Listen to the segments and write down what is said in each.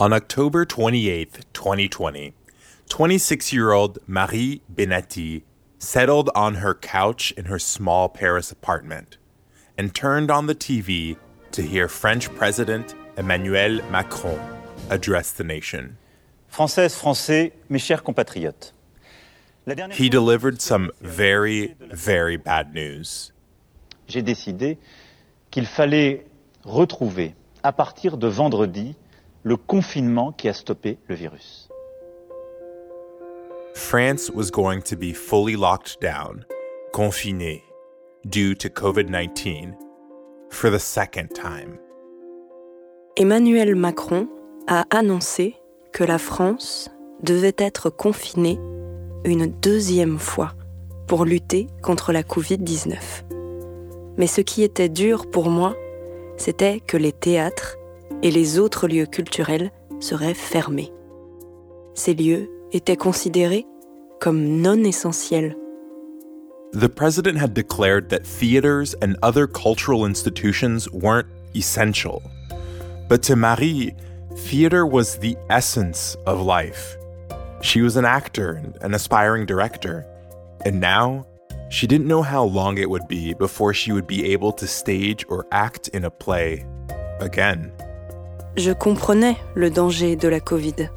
On October 28, 2020, 26 year old Marie Benati settled on her couch in her small Paris apartment and turned on the TV to hear French President Emmanuel Macron address the nation. Françaises, Français, mes chers compatriotes. He delivered some very, very bad news. J'ai décidé qu'il fallait retrouver, à partir de vendredi, le confinement qui a stoppé le virus. France was going to be fully locked down, confiné, due to COVID 19 for the second time. Emmanuel Macron a annoncé que la France devait être confinée une deuxième fois pour lutter contre la Covid-19. Mais ce qui était dur pour moi, c'était que les théâtres et les autres lieux culturels seraient fermés. Ces lieux étaient considérés comme non essentiels. The president had declared that theaters and other cultural institutions weren't essential. But to Marie, theater was the essence of life. She was an actor and an aspiring director. And now, she didn't know how long it would be before she would be able to stage or act in a play again. Je comprenais le danger de la Covid.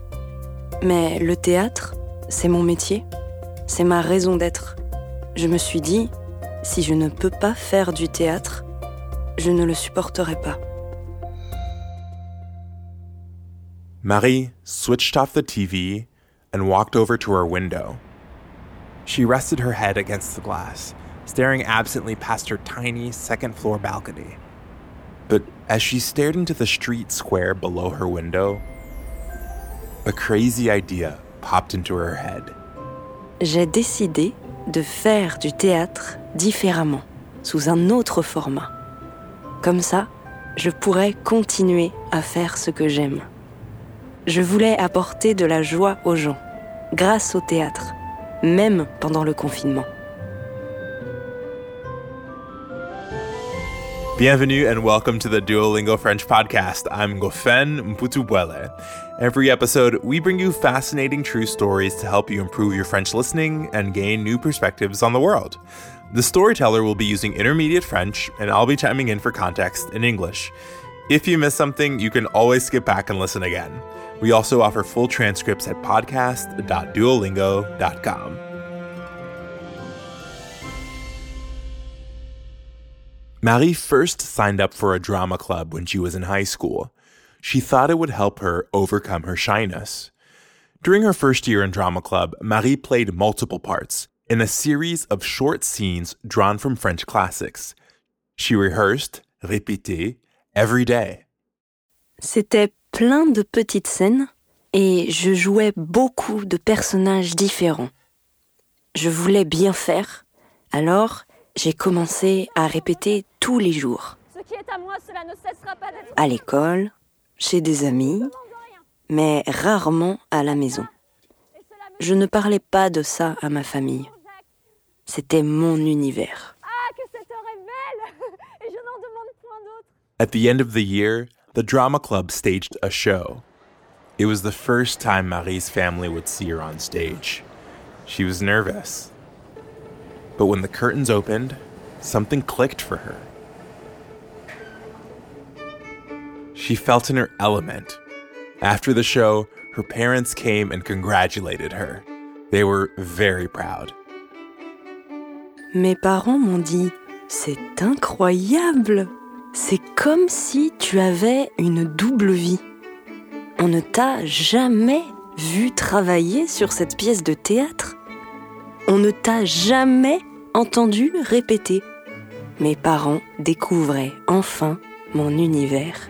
Mais le théâtre, c'est mon métier, c'est ma raison d'être. Je me suis dit, si je ne peux pas faire du théâtre, je ne le supporterai pas. Marie switched off the TV and walked over to her window. She rested her head against the glass, staring absently past her tiny second floor balcony. But as she stared into the street square below her window, a crazy idea popped into her head. J'ai décidé de faire du théâtre différemment, sous un autre format. Comme ça, je pourrais continuer à faire ce que j'aime. Je voulais apporter de la joie aux gens, grâce au théâtre, même pendant le confinement. Bienvenue and welcome to the Duolingo French podcast. I'm Gofen Mputubuele. Every episode, we bring you fascinating true stories to help you improve your French listening and gain new perspectives on the world. The storyteller will be using intermediate French, and I'll be chiming in for context in English. If you miss something, you can always skip back and listen again. We also offer full transcripts at podcast.duolingo.com. Marie first signed up for a drama club when she was in high school. She thought it would help her overcome her shyness. During her first year in drama club, Marie played multiple parts in a series of short scenes drawn from French classics. She rehearsed, répétait, every day. C'était plein de petites scènes et je jouais beaucoup de personnages différents. Je voulais bien faire, alors j'ai commencé à répéter tous les jours. À l'école, chez des amis, mais rarement à la maison. Je ne parlais pas de ça à ma famille. C'était mon univers. At the end of the year, the drama club staged a show. It was the first time Marie's family would see her on stage. She was nervous. But when the curtains opened, something clicked for her. She felt in her element. After the show, her parents came and congratulated her. They were very proud. Mes parents m'ont dit C'est incroyable C'est comme si tu avais une double vie. On ne t'a jamais vu travailler sur cette pièce de théâtre. On ne t'a jamais entendu répéter. Mes parents découvraient enfin mon univers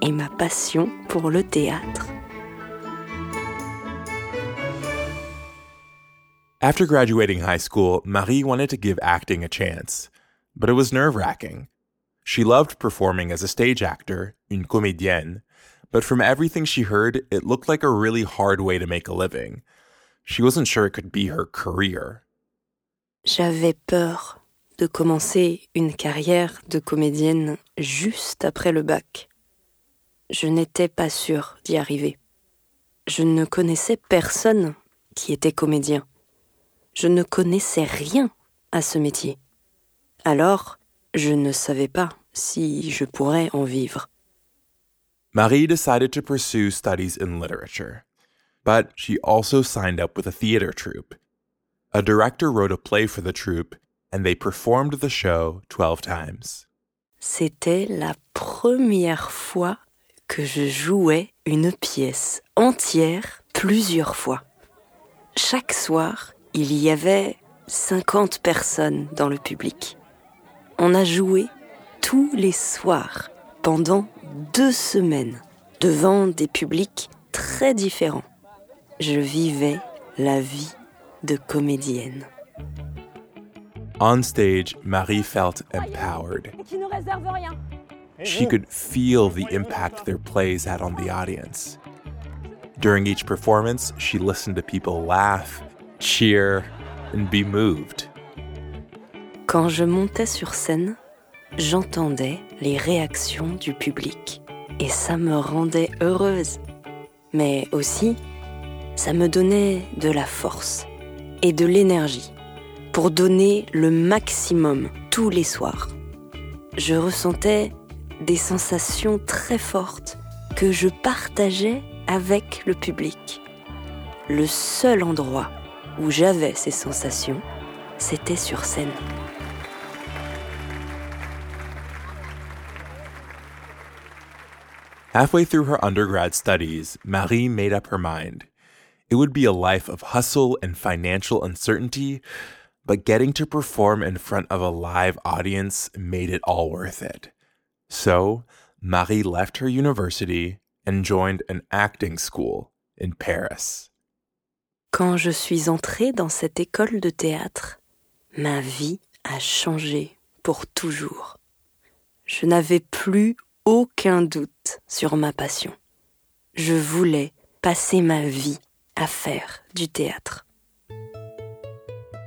et ma passion pour le théâtre. After graduating high school, Marie wanted to give acting a chance, but it was nerve wracking. She loved performing as a stage actor, une comédienne, but from everything she heard, it looked like a really hard way to make a living. She wasn't sure it could be her career. J'avais peur de commencer une carrière de comédienne juste après le bac. je n'étais pas sûre d'y arriver. Je ne connaissais personne qui était comédien. Je ne connaissais rien à ce métier. Alors, je ne savais pas si je pourrais en vivre. Marie decided to pursue studies in literature, but she also signed up with a theater troupe. A director wrote a play for the troupe, and they performed the show 12 times. C'était la première fois que je jouais une pièce entière plusieurs fois. Chaque soir, il y avait 50 personnes dans le public. On a joué tous les soirs pendant deux semaines devant des publics très différents. Je vivais la vie de comédienne. On stage, Marie felt empowered. She could feel the impact their plays had on the audience. During each performance, she listened to people laugh, cheer, and be moved. Quand je montais sur scène, j'entendais les réactions du public et ça me rendait heureuse. Mais aussi, ça me donnait de la force et de l'énergie pour donner le maximum tous les soirs. Je ressentais des sensations très fortes que je partageais avec le public. Le seul endroit où j'avais ces sensations, c'était sur scène. Halfway through her undergrad studies, Marie made up her mind. It would be a life of hustle and financial uncertainty, but getting to perform in front of a live audience made it all worth it. So, Marie left her university and joined an acting school in Paris. Quand je suis entrée dans cette école de théâtre, ma vie a changé pour toujours. Je n'avais plus aucun doute sur ma passion. Je voulais passer ma vie à faire du théâtre.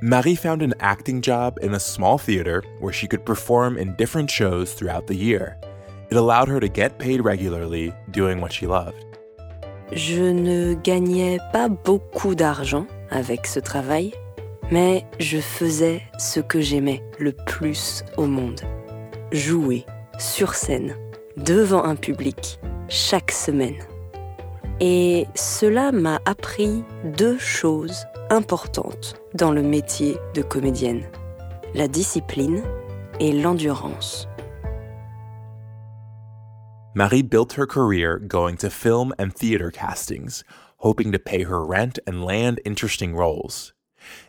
Marie found an acting job in a small theater where she could perform in different shows throughout the year. It allowed her to get paid regularly doing what she loved. Je ne gagnais pas beaucoup d'argent avec ce travail, mais je faisais ce que j'aimais le plus au monde. Jouer sur scène devant un public chaque semaine. Et cela m'a appris deux choses importantes dans le métier de comédienne, la discipline et l'endurance. Marie built her career going to film and theater castings, hoping to pay her rent and land interesting roles.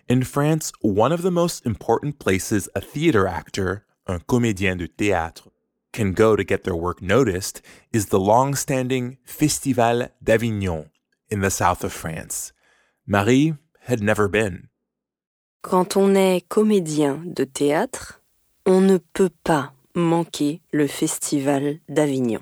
In France, one of the most important places a theater actor, un comédien de théâtre, can go to get their work noticed is the long standing Festival d'Avignon in the south of France. Marie had never been. Quand on est comédien de théâtre, on ne peut pas manquer le Festival d'Avignon.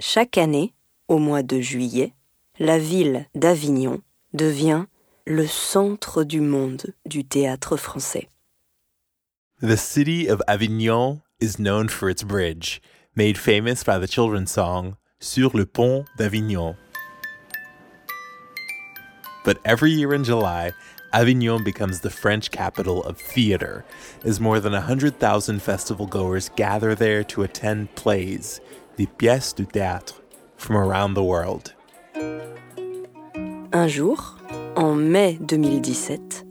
Chaque année, au mois de juillet, la ville d'Avignon devient le centre du monde du théâtre français. The city of Avignon is known for its bridge, made famous by the children's song Sur le pont d'Avignon. But every year in July, Avignon becomes the French capital of theater, as more than 100,000 festival goers gather there to attend plays, the pièces du théâtre, from around the world. Un jour, en mai 2017,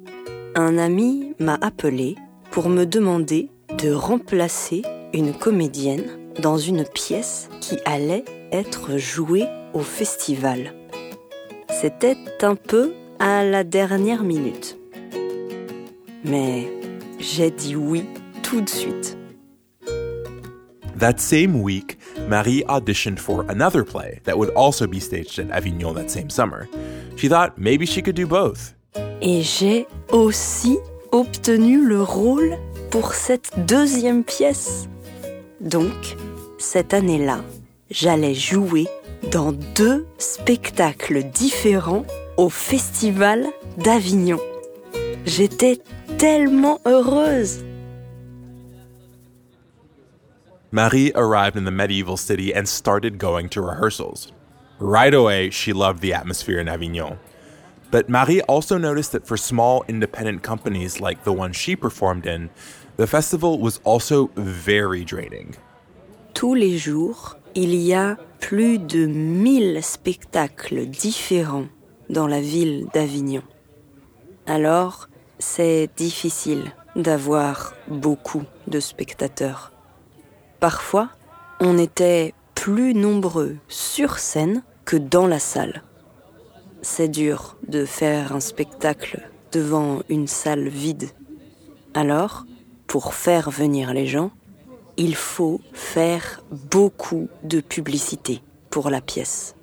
un ami m'a appelé pour me demander de remplacer une comédienne dans une pièce qui allait être jouée au festival. C'était un peu à la dernière minute. Mais j'ai dit oui tout de suite. That same week, Marie auditioned for another play that would also be staged at Avignon that same summer. She thought maybe she could do both. Et j'ai aussi obtenu le rôle pour cette deuxième pièce. Donc, cette année-là, j'allais jouer dans deux spectacles différents au Festival d'Avignon. J'étais tellement heureuse. Marie arrived in the medieval city and started going to rehearsals. Right away, she loved the atmosphere in Avignon. But Marie also noticed that for small independent companies like the one she performed in, the festival was also very draining. Tous les jours, il y a plus de 1000 spectacles différents dans la ville d'Avignon. Alors, c'est difficile d'avoir beaucoup de spectateurs. Parfois, on était plus nombreux sur scène que dans la salle. C'est dur de faire un spectacle devant une salle vide. Alors, pour faire venir les gens, il faut faire beaucoup de publicité pour la pièce.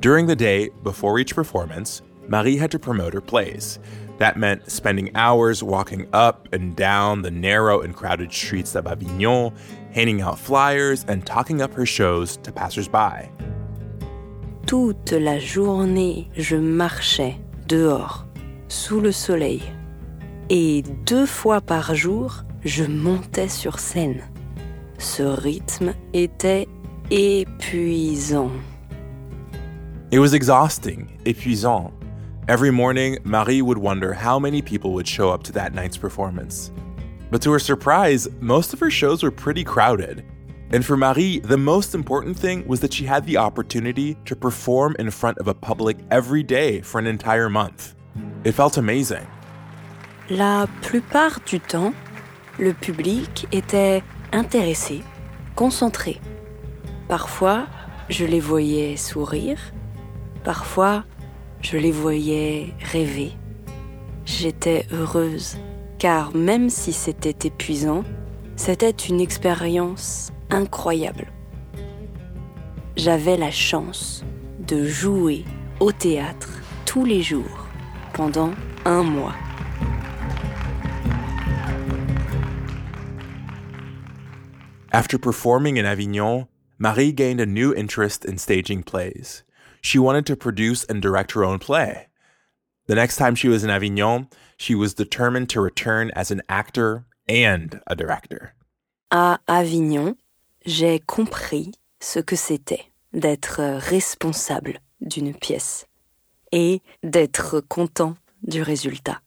During the day before each performance, Marie had to promote her plays. That meant spending hours walking up and down the narrow and crowded streets of Avignon, handing out flyers and talking up her shows to passers-by. Toute la journée, je marchais dehors, sous le soleil. Et deux fois par jour, je montais sur scène. Ce rythme était épuisant. It was exhausting, épuisant. Every morning, Marie would wonder how many people would show up to that night's performance. But to her surprise, most of her shows were pretty crowded. And for Marie, the most important thing was that she had the opportunity to perform in front of a public every day for an entire month. It felt amazing. La plupart du temps, le public était intéressé, concentré. Parfois, je les voyais sourire, parfois, je les voyais rêver. J'étais heureuse, car même si c'était épuisant, c'était une expérience incroyable. J'avais la chance de jouer au théâtre tous les jours pendant un mois. After performing in Avignon, Marie gained a new interest in staging plays. She wanted to produce and direct her own play. The next time she was in Avignon, she was determined to return as an actor and a director. À Avignon, j'ai compris ce que c'était d'être responsable d'une pièce et d'être content du résultat.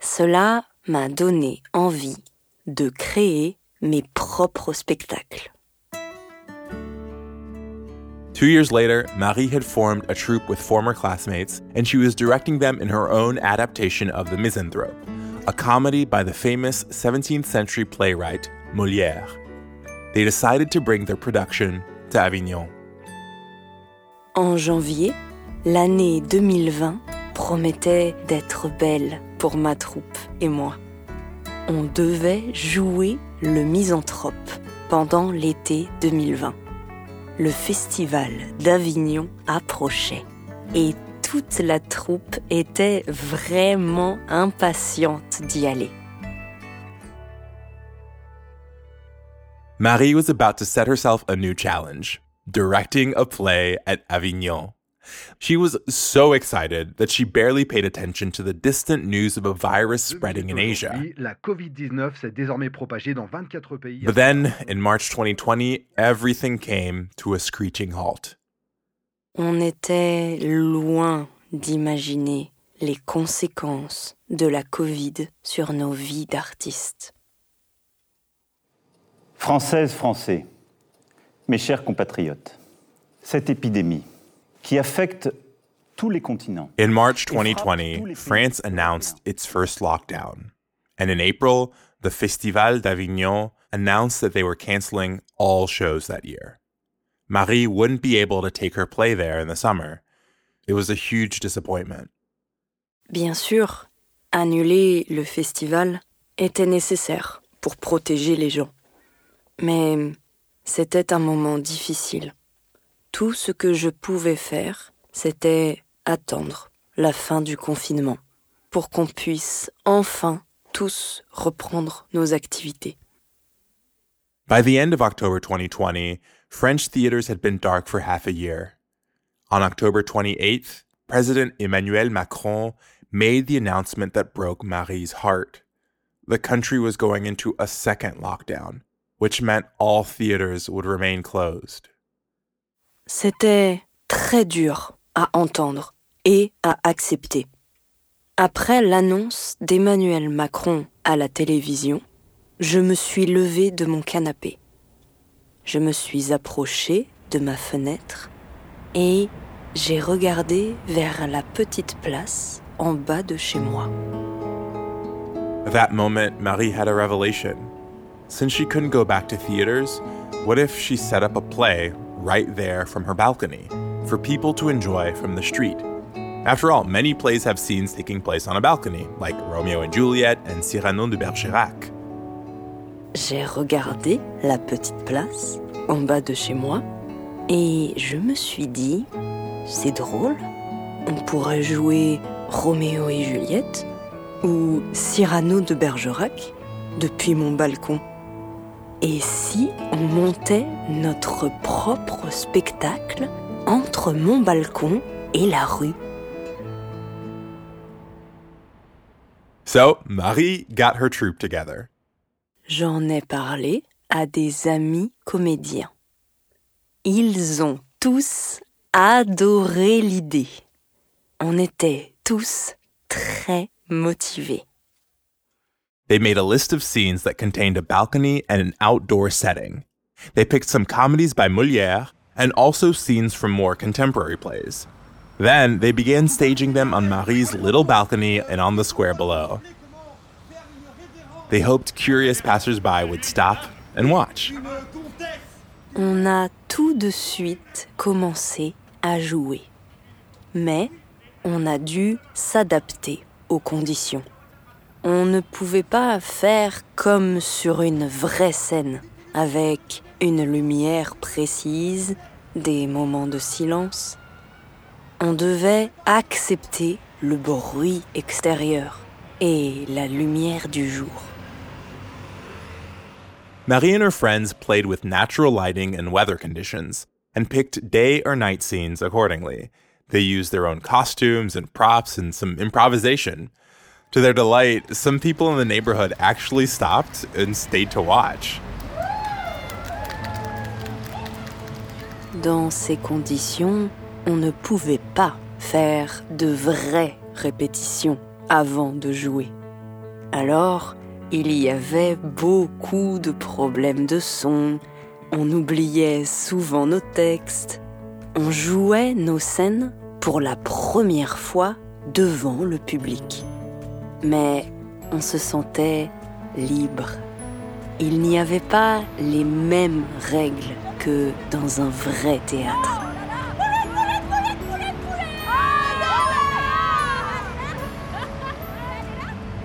Cela m'a donné envie de créer mes propres spectacles. Two years later, Marie had formed a troupe with former classmates, and she was directing them in her own adaptation of The Misanthrope, a comedy by the famous 17th century playwright Molière. They decided to bring their production to Avignon. En janvier, l'année 2020 promettait d'être belle pour ma troupe et moi. On devait jouer le misanthrope pendant l'été 2020 le festival d'Avignon approchait et toute la troupe était vraiment impatiente d'y aller. Marie was about to set herself a new challenge directing a play at Avignon. She was so excited that she barely paid attention to the distant news of a virus spreading in Asia. But then, in March 2020, everything came to a screeching halt. On était loin d'imaginer les conséquences de la Covid sur nos vies d'artistes. Françaises, Français, mes chers compatriotes, cette épidémie qui affecte tous les continents. In March 2020, France announced its first lockdown. And in April, the Festival d'Avignon announced that they were canceling all shows that year. Marie wouldn't be able to take her play there in the summer. It was a huge disappointment. Bien sûr, annuler le festival était nécessaire pour protéger les gens. Mais c'était un moment difficile. Tout ce que je pouvais faire, c'était attendre la fin du confinement pour qu'on puisse enfin tous reprendre nos activités. By the end of October 2020, French theaters had been dark for half a year. On October 28th, President Emmanuel Macron made the announcement that broke Marie's heart. The country was going into a second lockdown, which meant all theaters would remain closed. C'était très dur à entendre et à accepter. Après l'annonce d'Emmanuel Macron à la télévision, je me suis levée de mon canapé. Je me suis approchée de ma fenêtre et j'ai regardé vers la petite place en bas de chez moi. At that moment, Marie had a revelation. Since she couldn't go back to theaters, what if she set up a play right there from her balcony for people to enjoy from the street? After all, many plays have scenes taking place on a balcony, like Romeo and Juliet and Cyrano de Bergerac. J'ai regardé la petite place en bas de chez moi et je me suis dit, c'est drôle, on pourrait jouer Roméo et Juliette ou Cyrano de Bergerac depuis mon balcon. Et si on montait notre propre spectacle entre mon balcon et la rue? So, Marie got her troupe together. J'en ai parlé à des amis comédiens. Ils ont tous adoré l'idée. On était tous très motivés. They made a list of scenes that contained a balcony and an outdoor setting. They picked some comedies by Molière and also scenes from more contemporary plays. Then they began staging them on Marie's little balcony and on the square below. They hoped curious passersby would stop and watch. On a tout de suite commencé à jouer. Mais on a dû s'adapter aux conditions. On ne pouvait pas faire comme sur une vraie scène, avec une lumière précise, des moments de silence. On devait accepter le bruit extérieur et la lumière du jour. Marie and her friends played with natural lighting and weather conditions and picked day or night scenes accordingly. They used their own costumes and props and some improvisation. To their delight, some people in the neighborhood actually stopped and stayed to watch. Dans ces conditions, on ne pouvait pas faire de vraies répétitions avant de jouer. Alors, il y avait beaucoup de problèmes de son, on oubliait souvent nos textes, on jouait nos scènes pour la première fois devant le public. Mais on se sentait libre. Il n'y avait pas les mêmes règles que dans un vrai théâtre.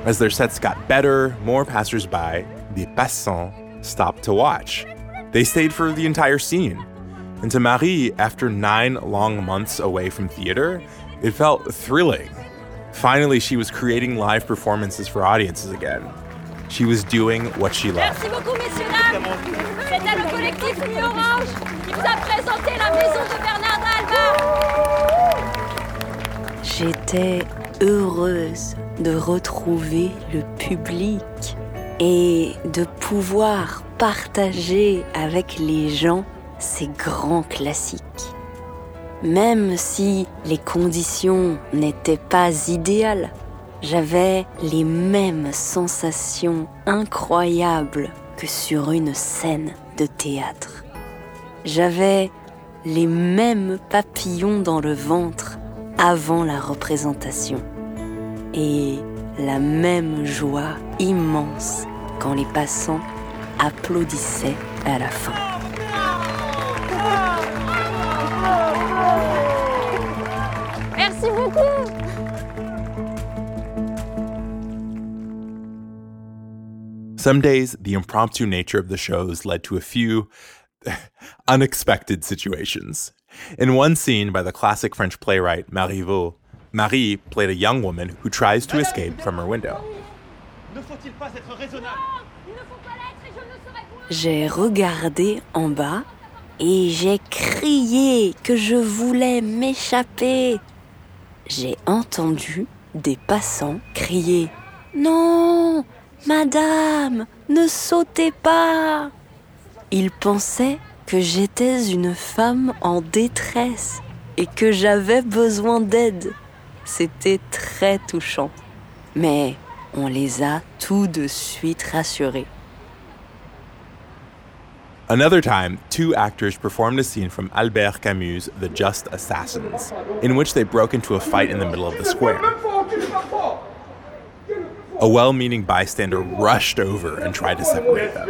As their sets got better, more passersby, the passants, stopped to watch. They stayed for the entire scene. And to Marie, after nine long months away from theater, it felt thrilling. Finally, she was creating live performances for audiences again. She was doing what she loved. Merci beaucoup, messieurs, dames. C'était le collectif Nuit Orange qui vous a présenté la maison de Bernard Alba. J'étais heureuse de retrouver le public et de pouvoir partager avec les gens ces grands classiques. Même si les conditions n'étaient pas idéales, j'avais les mêmes sensations incroyables que sur une scène de théâtre. J'avais les mêmes papillons dans le ventre avant la représentation et la même joie immense quand les passants applaudissaient à la fin. Some days, the impromptu nature of the shows led to a few unexpected situations. In one scene by the classic French playwright Marivaux, Marie played a young woman who tries to escape from her window. Il ne faut pas l'être et je ne serai point. J'ai regardé en bas et j'ai crié que je voulais m'échapper. J'ai entendu des passants crier ⁇ Non Madame, ne sautez pas !⁇ Il pensait que j'étais une femme en détresse et que j'avais besoin d'aide. C'était très touchant. Mais on les a tout de suite rassurés. Another time, two actors performed a scene from Albert Camus' The Just Assassins, in which they broke into a fight in the middle of the square. A well meaning bystander rushed over and tried to separate them.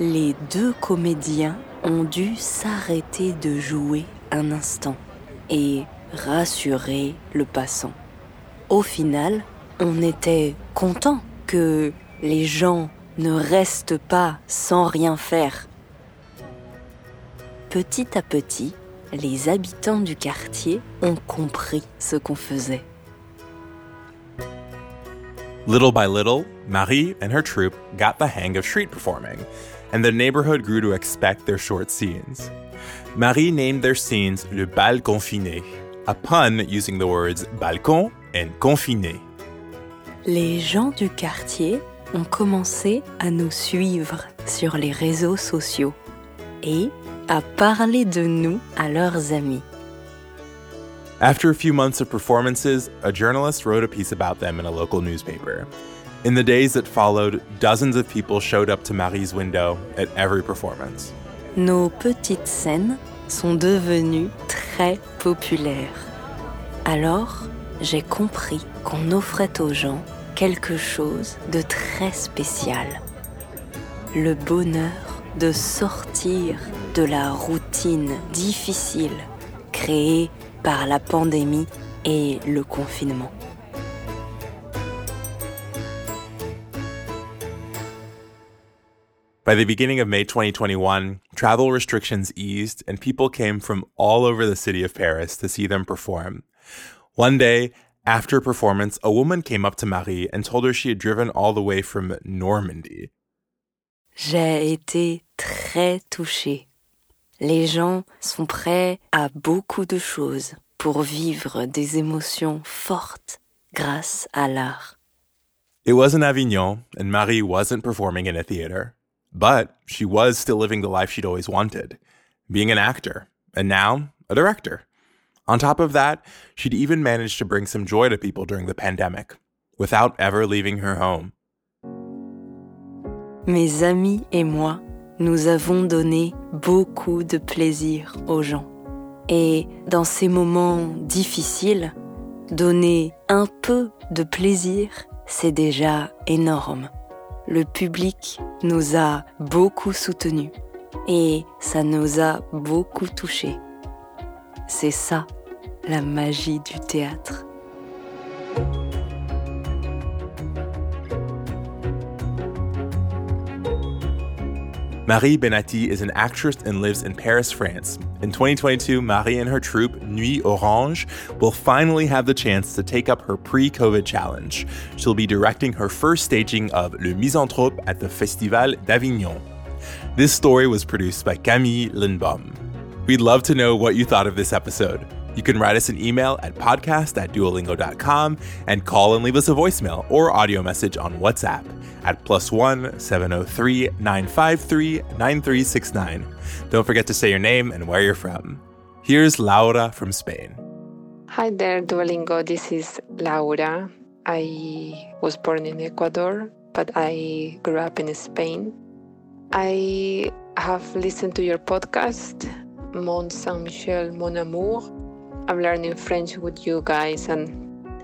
Les deux comédiens ont dû s'arrêter de jouer un instant et rassurer le passant. Au final, on était content que les gens ne restent pas sans rien faire. Petit à petit, les habitants du quartier ont compris ce qu'on faisait. Little by little, Marie and her troupe got the hang of street performing, and the neighborhood grew to expect their short scenes. Marie named their scenes Le Bal Confiné, a pun using the words balcon and confiné. Les gens du quartier ont commencé à nous suivre sur les réseaux sociaux et à parler de nous à leurs amis. After a few months of performances, a journalist wrote a piece about them in a local newspaper. In the days that followed, dozens of people showed up to Marie's window at every performance. Nos petites scènes sont devenues très populaires. Alors, j'ai compris qu'on offrait aux gens quelque chose de très spécial. Le bonheur de sortir de la routine difficile créée par la pandémie et le confinement. By the beginning of May 2021, travel restrictions eased and people came from all over the city of Paris to see them perform. One day, after a performance, a woman came up to Marie and told her she had driven all the way from Normandy. J'ai été très touchée. Les gens sont prêts à beaucoup de choses pour vivre des émotions fortes grâce à l'art. It was in Avignon, and Marie wasn't performing in a theater, but she was still living the life she'd always wanted being an actor, and now a director. On top of that, she'd even managed to bring some joy to people during the pandemic without ever leaving her home. Mes amis et moi, nous avons donné beaucoup de plaisir aux gens. Et dans ces moments difficiles, donner un peu de plaisir, c'est déjà énorme. Le public nous a beaucoup soutenus et ça nous a beaucoup touchés. C'est ça, la magie du théâtre. Marie Benati is an actress and lives in Paris, France. In 2022, Marie and her troupe, Nuit Orange, will finally have the chance to take up her pre COVID challenge. She'll be directing her first staging of Le Misanthrope at the Festival d'Avignon. This story was produced by Camille Lindbaum. We'd love to know what you thought of this episode. You can write us an email at podcast at duolingo.com and call and leave us a voicemail or audio message on WhatsApp at plus one 703 953 9369. Don't forget to say your name and where you're from. Here's Laura from Spain. Hi there, Duolingo. This is Laura. I was born in Ecuador, but I grew up in Spain. I have listened to your podcast, Mont Saint Michel, Mon Amour. I'm learning French with you guys, and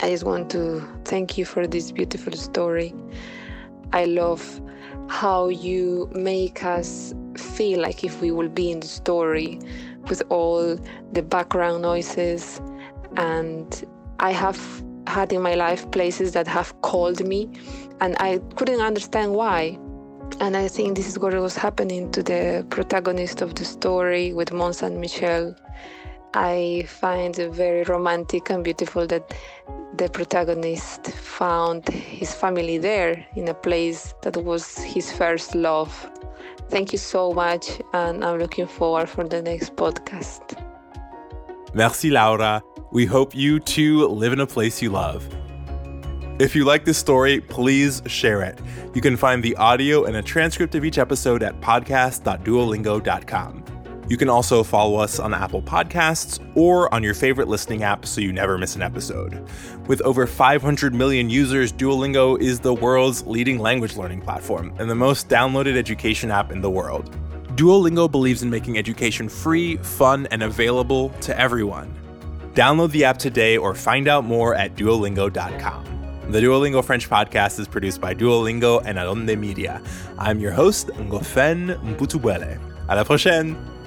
I just want to thank you for this beautiful story. I love how you make us feel like if we will be in the story with all the background noises. And I have had in my life places that have called me, and I couldn't understand why. And I think this is what was happening to the protagonist of the story with Mont Saint Michel. I find it very romantic and beautiful that the protagonist found his family there in a place that was his first love. Thank you so much, and I'm looking forward for the next podcast. Merci, Laura. We hope you too live in a place you love. If you like this story, please share it. You can find the audio and a transcript of each episode at podcast.duolingo.com. You can also follow us on Apple Podcasts or on your favorite listening app so you never miss an episode. With over 500 million users, Duolingo is the world's leading language learning platform and the most downloaded education app in the world. Duolingo believes in making education free, fun, and available to everyone. Download the app today or find out more at duolingo.com. The Duolingo French podcast is produced by Duolingo and Adonde Media. I'm your host, Ngofen Mputubuele. À la prochaine!